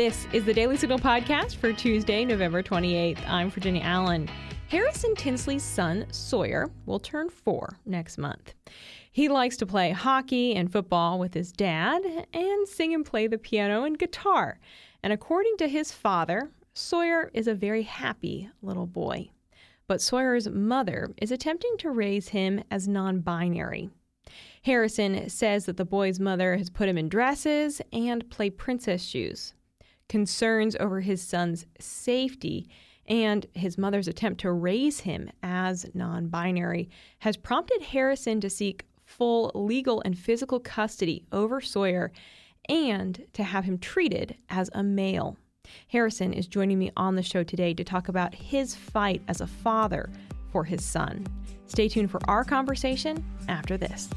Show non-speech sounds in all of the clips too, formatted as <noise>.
This is the Daily Signal podcast for Tuesday, November 28th. I'm Virginia Allen. Harrison Tinsley's son, Sawyer, will turn four next month. He likes to play hockey and football with his dad and sing and play the piano and guitar. And according to his father, Sawyer is a very happy little boy. But Sawyer's mother is attempting to raise him as non binary. Harrison says that the boy's mother has put him in dresses and play princess shoes. Concerns over his son's safety and his mother's attempt to raise him as non binary has prompted Harrison to seek full legal and physical custody over Sawyer and to have him treated as a male. Harrison is joining me on the show today to talk about his fight as a father for his son. Stay tuned for our conversation after this.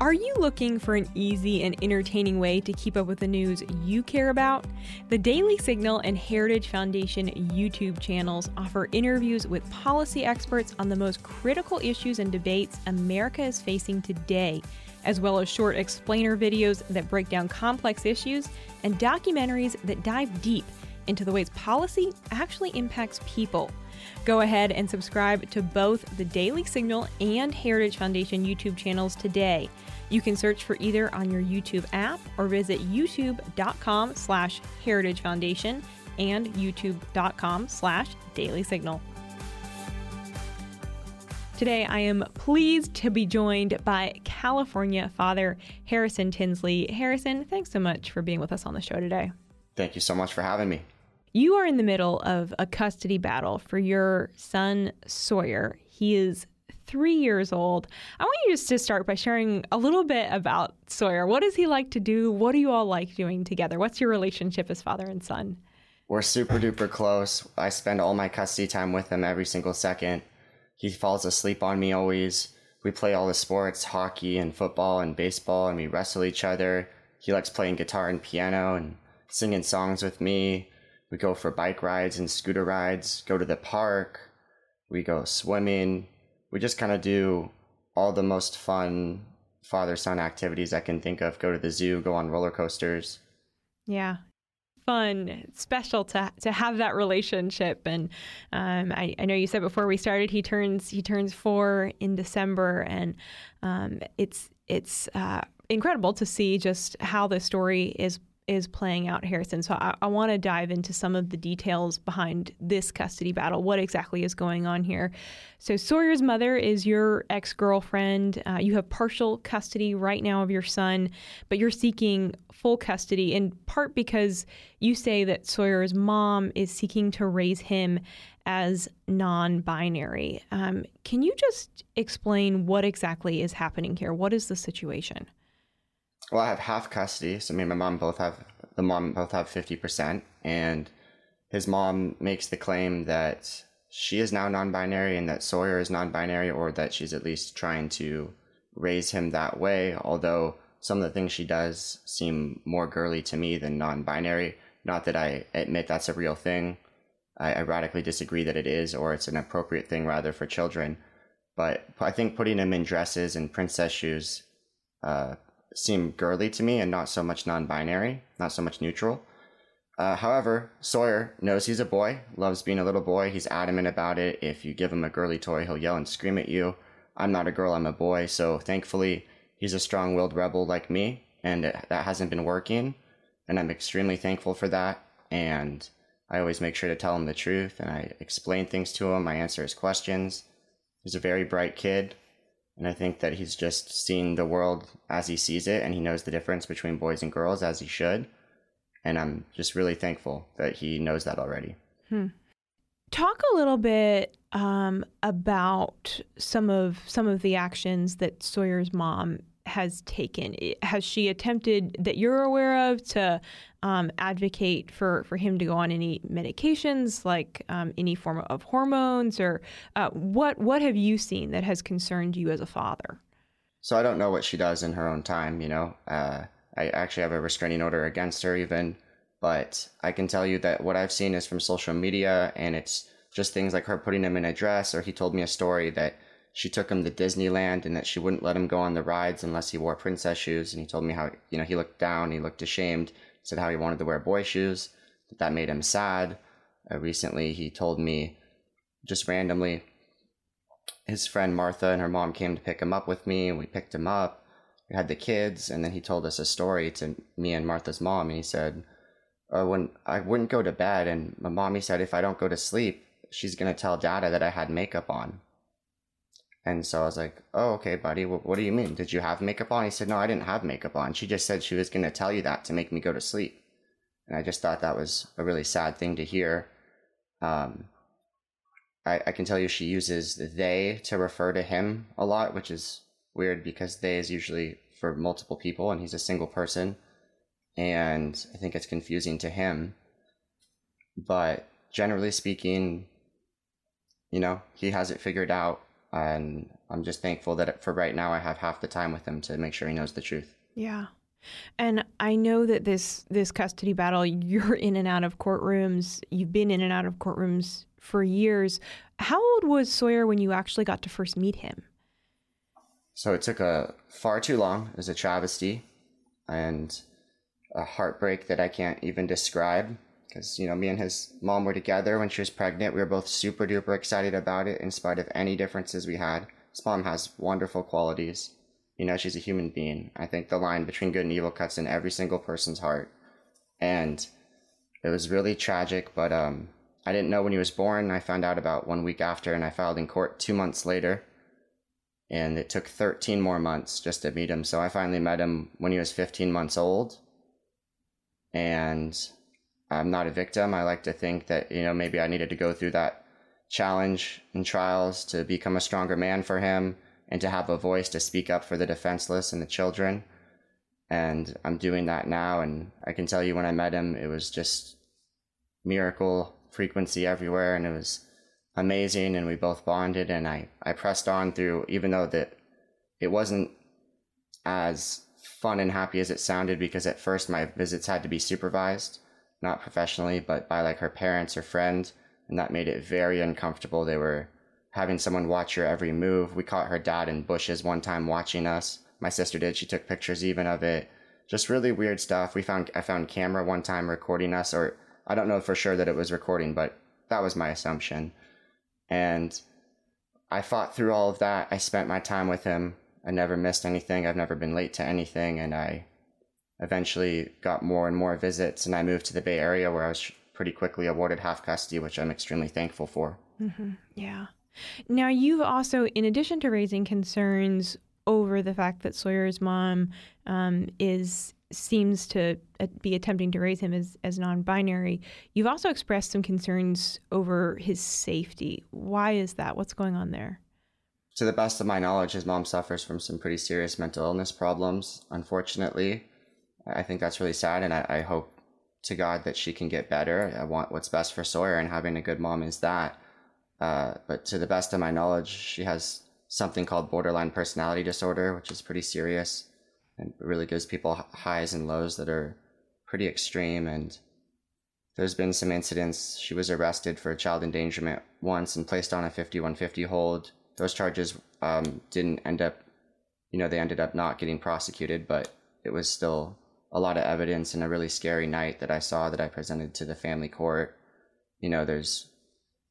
Are you looking for an easy and entertaining way to keep up with the news you care about? The Daily Signal and Heritage Foundation YouTube channels offer interviews with policy experts on the most critical issues and debates America is facing today, as well as short explainer videos that break down complex issues and documentaries that dive deep into the ways policy actually impacts people. Go ahead and subscribe to both the Daily Signal and Heritage Foundation YouTube channels today. You can search for either on your YouTube app or visit youtube.com slash heritage foundation and youtube.com slash daily signal. Today, I am pleased to be joined by California father Harrison Tinsley. Harrison, thanks so much for being with us on the show today. Thank you so much for having me. You are in the middle of a custody battle for your son, Sawyer. He is three years old. I want you just to start by sharing a little bit about Sawyer. What does he like to do? What do you all like doing together? What's your relationship as father and son? We're super duper close. I spend all my custody time with him every single second. He falls asleep on me always. We play all the sports, hockey and football and baseball, and we wrestle each other. He likes playing guitar and piano and singing songs with me. We go for bike rides and scooter rides, go to the park, we go swimming. We just kind of do all the most fun father son activities I can think of. Go to the zoo, go on roller coasters. Yeah. Fun, special to to have that relationship, and um, I, I know you said before we started he turns he turns four in December, and um, it's it's uh, incredible to see just how the story is is playing out, Harrison. So I, I want to dive into some of the details behind this custody battle. What exactly is going on here? So Sawyer's mother is your ex girlfriend. Uh, you have partial custody right now of your son, but you're seeking full custody in part because you say that Sawyer's mom is seeking to raise him as non binary. Um, can you just explain what exactly is happening here? What is the situation? Well, I have half custody, so me and my mom both have the mom both have fifty percent, and his mom makes the claim that she is now non-binary and that Sawyer is non-binary, or that she's at least trying to raise him that way. Although some of the things she does seem more girly to me than non-binary. Not that I admit that's a real thing. I, I radically disagree that it is, or it's an appropriate thing rather for children. But I think putting him in dresses and princess shoes uh, seem girly to me and not so much non binary, not so much neutral. Uh, however, Sawyer knows he's a boy, loves being a little boy. He's adamant about it. If you give him a girly toy, he'll yell and scream at you. I'm not a girl, I'm a boy. So thankfully, he's a strong willed rebel like me, and it, that hasn't been working. And I'm extremely thankful for that. And I always make sure to tell him the truth and I explain things to him. I answer his questions. He's a very bright kid. And I think that he's just seen the world as he sees it and he knows the difference between boys and girls as he should. And I'm just really thankful that he knows that already. Hmm. Talk a little bit um, about some of some of the actions that Sawyer's mom has taken? Has she attempted that you're aware of to um, advocate for, for him to go on any medications, like um, any form of hormones, or uh, what what have you seen that has concerned you as a father? So I don't know what she does in her own time. You know, uh, I actually have a restraining order against her even, but I can tell you that what I've seen is from social media, and it's just things like her putting him in a dress, or he told me a story that she took him to Disneyland and that she wouldn't let him go on the rides unless he wore princess shoes. And he told me how, you know, he looked down, he looked ashamed, said how he wanted to wear boy shoes, that that made him sad. Uh, recently, he told me just randomly, his friend Martha and her mom came to pick him up with me, and we picked him up. We had the kids, and then he told us a story to me and Martha's mom, and he said, uh, when I wouldn't go to bed, and my mommy said if I don't go to sleep, she's gonna tell Dada that I had makeup on. And so I was like, oh, okay, buddy, what, what do you mean? Did you have makeup on? He said, no, I didn't have makeup on. She just said she was going to tell you that to make me go to sleep. And I just thought that was a really sad thing to hear. Um, I, I can tell you she uses they to refer to him a lot, which is weird because they is usually for multiple people and he's a single person. And I think it's confusing to him. But generally speaking, you know, he has it figured out and I'm just thankful that for right now I have half the time with him to make sure he knows the truth. Yeah. And I know that this this custody battle, you're in and out of courtrooms. You've been in and out of courtrooms for years. How old was Sawyer when you actually got to first meet him? So it took a far too long. It was a travesty and a heartbreak that I can't even describe because you know me and his mom were together when she was pregnant. We were both super duper excited about it, in spite of any differences we had. His mom has wonderful qualities. You know, she's a human being. I think the line between good and evil cuts in every single person's heart, and it was really tragic. But um, I didn't know when he was born. I found out about one week after, and I filed in court two months later. And it took 13 more months just to meet him. So I finally met him when he was 15 months old. And I'm not a victim. I like to think that, you know, maybe I needed to go through that challenge and trials to become a stronger man for him and to have a voice to speak up for the defenseless and the children. And I'm doing that now. And I can tell you when I met him, it was just miracle frequency everywhere. And it was amazing. And we both bonded. And I, I pressed on through, even though that it wasn't as fun and happy as it sounded because at first my visits had to be supervised not professionally, but by like her parents or friends. And that made it very uncomfortable. They were having someone watch her every move. We caught her dad in bushes one time watching us. My sister did. She took pictures even of it. Just really weird stuff. We found, I found camera one time recording us, or I don't know for sure that it was recording, but that was my assumption. And I fought through all of that. I spent my time with him. I never missed anything. I've never been late to anything. And I eventually got more and more visits, and I moved to the Bay Area where I was pretty quickly awarded half custody, which I'm extremely thankful for. Mm-hmm. Yeah. Now, you've also, in addition to raising concerns over the fact that Sawyer's mom um, is seems to uh, be attempting to raise him as, as non-binary, you've also expressed some concerns over his safety. Why is that? What's going on there? To the best of my knowledge, his mom suffers from some pretty serious mental illness problems, unfortunately. I think that's really sad, and I, I hope to God that she can get better. I want what's best for Sawyer, and having a good mom is that. Uh, but to the best of my knowledge, she has something called borderline personality disorder, which is pretty serious and really gives people highs and lows that are pretty extreme. And there's been some incidents. She was arrested for child endangerment once and placed on a 5150 hold. Those charges um, didn't end up, you know, they ended up not getting prosecuted, but it was still a lot of evidence and a really scary night that I saw that I presented to the family court. You know, there's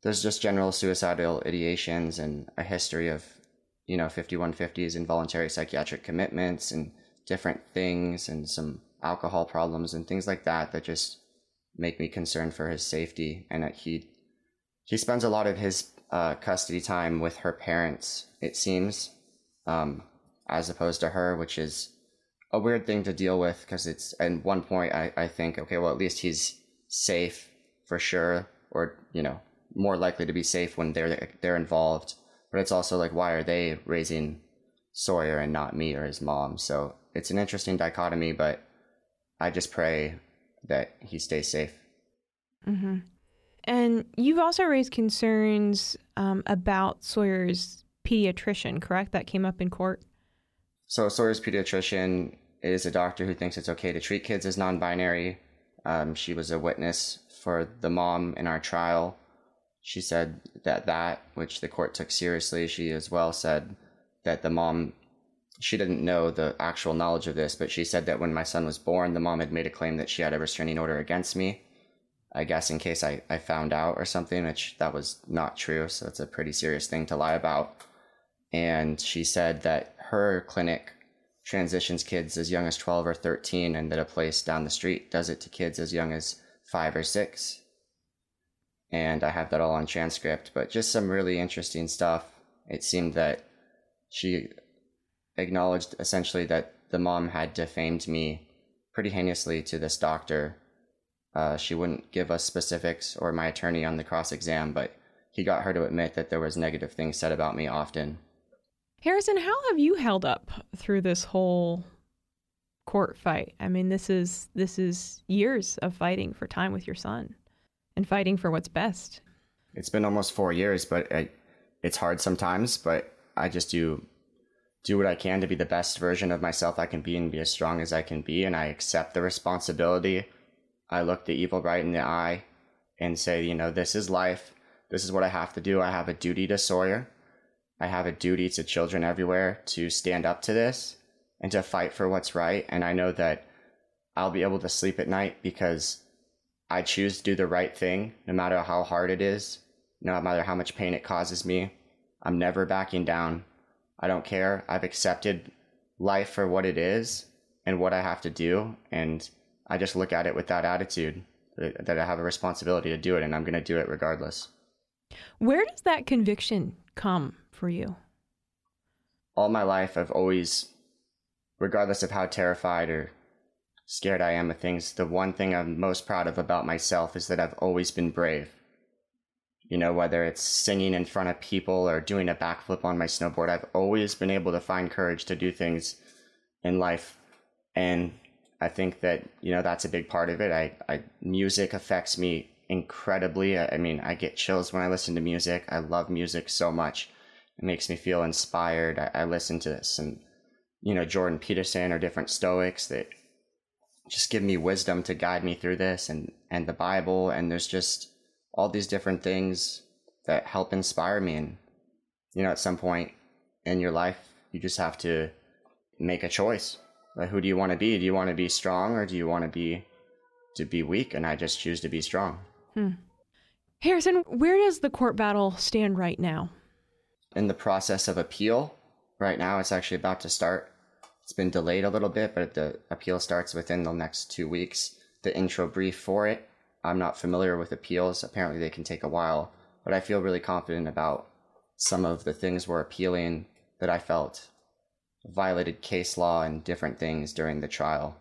there's just general suicidal ideations and a history of, you know, 5150s involuntary psychiatric commitments and different things and some alcohol problems and things like that that just make me concerned for his safety. And that he he spends a lot of his uh, custody time with her parents, it seems, um, as opposed to her, which is a weird thing to deal with because it's at one point I, I think okay well at least he's safe for sure or you know more likely to be safe when they're they're involved. But it's also like why are they raising Sawyer and not me or his mom? So it's an interesting dichotomy but I just pray that he stays safe. Mm-hmm. and you've also raised concerns um, about Sawyer's pediatrician correct? That came up in court so a Sawyer's pediatrician is a doctor who thinks it's okay to treat kids as non-binary. Um, she was a witness for the mom in our trial. she said that that, which the court took seriously, she as well said that the mom, she didn't know the actual knowledge of this, but she said that when my son was born, the mom had made a claim that she had a restraining order against me. I guess in case I, I found out or something, which that was not true. So it's a pretty serious thing to lie about. And she said that her clinic transitions kids as young as 12 or 13, and that a place down the street does it to kids as young as five or six and I have that all on transcript, but just some really interesting stuff. It seemed that she acknowledged essentially that the mom had defamed me pretty heinously to this doctor. Uh, she wouldn't give us specifics or my attorney on the cross exam, but he got her to admit that there was negative things said about me often. Harrison, how have you held up through this whole court fight? I mean, this is this is years of fighting for time with your son and fighting for what's best. It's been almost four years, but it, it's hard sometimes. But I just do do what I can to be the best version of myself I can be and be as strong as I can be. And I accept the responsibility. I look the evil right in the eye and say, you know, this is life. This is what I have to do. I have a duty to Sawyer. I have a duty to children everywhere to stand up to this and to fight for what's right. And I know that I'll be able to sleep at night because I choose to do the right thing, no matter how hard it is, no matter how much pain it causes me. I'm never backing down. I don't care. I've accepted life for what it is and what I have to do. And I just look at it with that attitude that I have a responsibility to do it and I'm going to do it regardless. Where does that conviction come for you? All my life, I've always, regardless of how terrified or scared I am of things, the one thing I'm most proud of about myself is that I've always been brave. You know, whether it's singing in front of people or doing a backflip on my snowboard, I've always been able to find courage to do things in life. And I think that, you know, that's a big part of it. I, I music affects me incredibly. I, I mean, I get chills when I listen to music. I love music so much. It makes me feel inspired. I, I listen to some, you know, Jordan Peterson or different Stoics that just give me wisdom to guide me through this and and the bible. And there's just all these different things that help inspire me. And you know at some point in your life you just have to make a choice. Like who do you want to be? Do you want to be strong or do you want to be to be weak? And i just choose to be strong. Hmm. harrison where does the court battle stand right now in the process of appeal right now it's actually about to start it's been delayed a little bit, but the appeal starts within the next two weeks. The intro brief for it, I'm not familiar with appeals. Apparently, they can take a while, but I feel really confident about some of the things we're appealing that I felt violated case law and different things during the trial.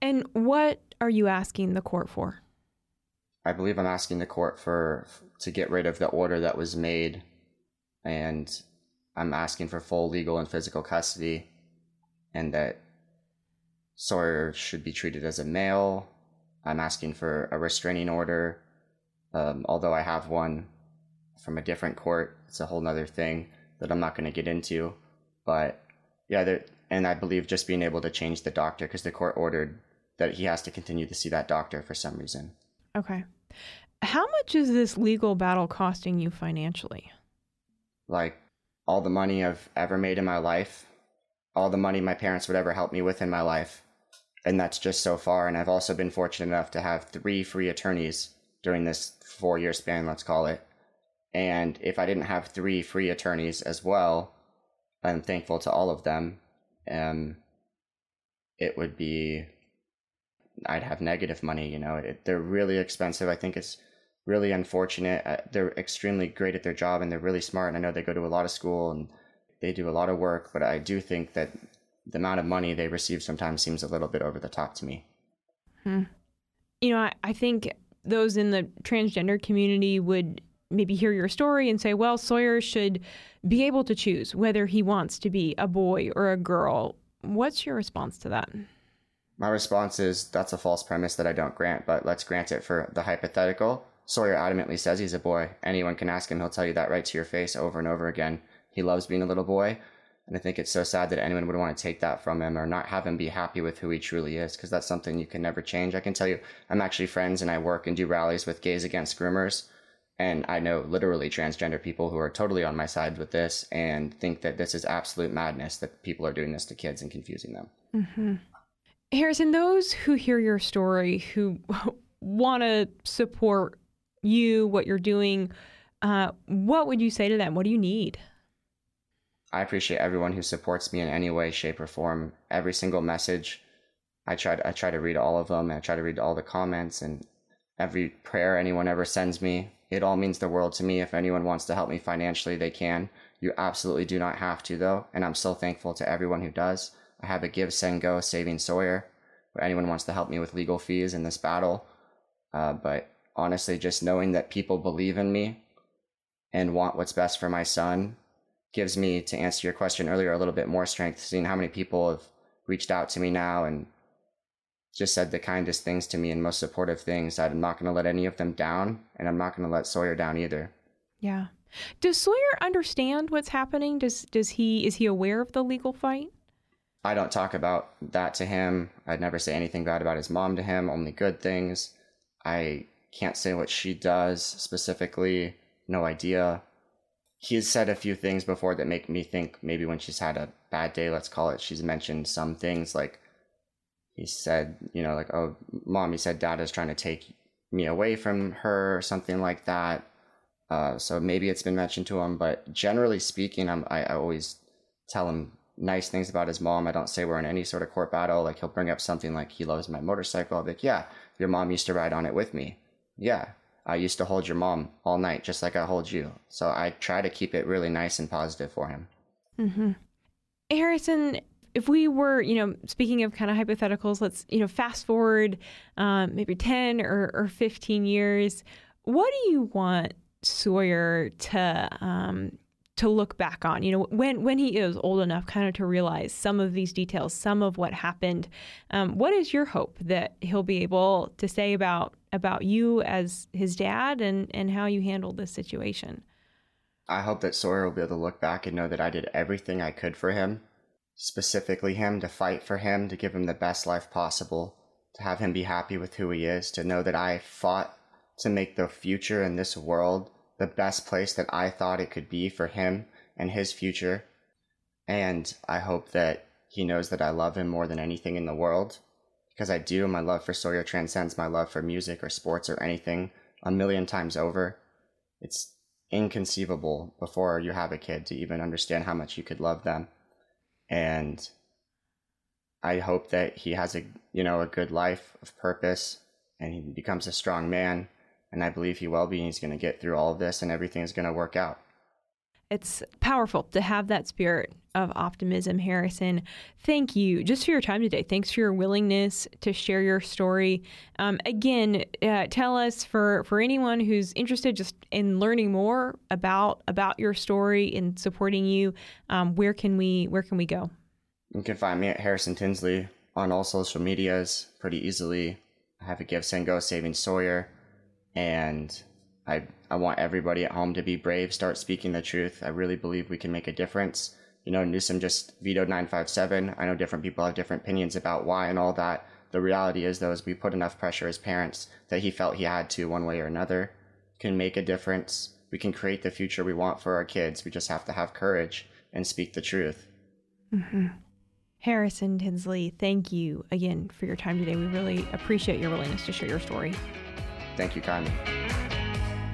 And what are you asking the court for? I believe I'm asking the court for to get rid of the order that was made and I'm asking for full legal and physical custody and that Sawyer should be treated as a male. I'm asking for a restraining order, um, although I have one from a different court. It's a whole nother thing that I'm not going to get into. But yeah, there, and I believe just being able to change the doctor because the court ordered that he has to continue to see that doctor for some reason. Okay. How much is this legal battle costing you financially? Like all the money I've ever made in my life all the money my parents would ever help me with in my life. And that's just so far. And I've also been fortunate enough to have three free attorneys during this four year span, let's call it. And if I didn't have three free attorneys as well, I'm thankful to all of them. Um, it would be, I'd have negative money, you know, it, they're really expensive. I think it's really unfortunate. Uh, they're extremely great at their job and they're really smart. And I know they go to a lot of school and they do a lot of work, but I do think that the amount of money they receive sometimes seems a little bit over the top to me. Hmm. You know, I, I think those in the transgender community would maybe hear your story and say, well, Sawyer should be able to choose whether he wants to be a boy or a girl. What's your response to that? My response is that's a false premise that I don't grant, but let's grant it for the hypothetical. Sawyer adamantly says he's a boy. Anyone can ask him, he'll tell you that right to your face over and over again. He loves being a little boy. And I think it's so sad that anyone would want to take that from him or not have him be happy with who he truly is, because that's something you can never change. I can tell you, I'm actually friends and I work and do rallies with Gays Against Groomers. And I know literally transgender people who are totally on my side with this and think that this is absolute madness that people are doing this to kids and confusing them. Mm-hmm. Harrison, those who hear your story, who <laughs> want to support you, what you're doing, uh, what would you say to them? What do you need? I appreciate everyone who supports me in any way, shape, or form. Every single message, I try to, I try to read all of them. I try to read all the comments and every prayer anyone ever sends me. It all means the world to me. If anyone wants to help me financially, they can. You absolutely do not have to, though, and I'm so thankful to everyone who does. I have a Give, Send, Go Saving Sawyer, where anyone wants to help me with legal fees in this battle. Uh, but honestly, just knowing that people believe in me and want what's best for my son gives me, to answer your question earlier, a little bit more strength, seeing how many people have reached out to me now and just said the kindest things to me and most supportive things. I'm not going to let any of them down, and I'm not going to let Sawyer down either. Yeah. Does Sawyer understand what's happening? Does does he is he aware of the legal fight? I don't talk about that to him. I'd never say anything bad about his mom to him, only good things. I can't say what she does specifically, no idea. He's said a few things before that make me think maybe when she's had a bad day, let's call it, she's mentioned some things like he said, you know, like, oh, mom, he said dad is trying to take me away from her or something like that. Uh, so maybe it's been mentioned to him, but generally speaking, I'm, I, I always tell him nice things about his mom. I don't say we're in any sort of court battle. Like he'll bring up something like he loves my motorcycle. I'll be like, yeah, your mom used to ride on it with me. Yeah, I used to hold your mom all night, just like I hold you. So I try to keep it really nice and positive for him. Mm-hmm. Harrison, if we were, you know, speaking of kind of hypotheticals, let's, you know, fast forward um, maybe 10 or, or 15 years, what do you want Sawyer to um, to look back on you know when when he is old enough kind of to realize some of these details some of what happened um, what is your hope that he'll be able to say about about you as his dad and and how you handled this situation i hope that sawyer will be able to look back and know that i did everything i could for him specifically him to fight for him to give him the best life possible to have him be happy with who he is to know that i fought to make the future in this world the best place that I thought it could be for him and his future. And I hope that he knows that I love him more than anything in the world. Because I do. My love for Sawyer transcends my love for music or sports or anything a million times over. It's inconceivable before you have a kid to even understand how much you could love them. And I hope that he has a you know a good life of purpose and he becomes a strong man and I believe he will be. And he's going to get through all of this, and everything's going to work out. It's powerful to have that spirit of optimism, Harrison. Thank you just for your time today. Thanks for your willingness to share your story. Um, again, uh, tell us for for anyone who's interested just in learning more about about your story and supporting you. Um, where can we where can we go? You can find me at Harrison Tinsley on all social medias pretty easily. I have a Give Send Go Saving Sawyer and I I want everybody at home to be brave, start speaking the truth. I really believe we can make a difference. You know, Newsom just vetoed 957. I know different people have different opinions about why and all that. The reality is, though, is we put enough pressure as parents that he felt he had to, one way or another, can make a difference. We can create the future we want for our kids. We just have to have courage and speak the truth. Mm-hmm. Harrison Tinsley, thank you again for your time today. We really appreciate your willingness to share your story. Thank you, Carmen.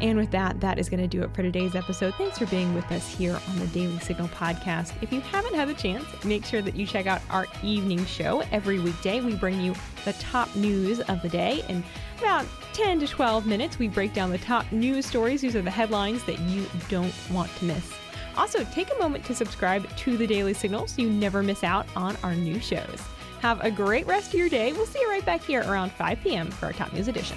And with that, that is going to do it for today's episode. Thanks for being with us here on the Daily Signal podcast. If you haven't had a chance, make sure that you check out our evening show. Every weekday, we bring you the top news of the day. In about 10 to 12 minutes, we break down the top news stories. These are the headlines that you don't want to miss. Also, take a moment to subscribe to the Daily Signal so you never miss out on our new shows. Have a great rest of your day. We'll see you right back here around 5 p.m. for our top news edition.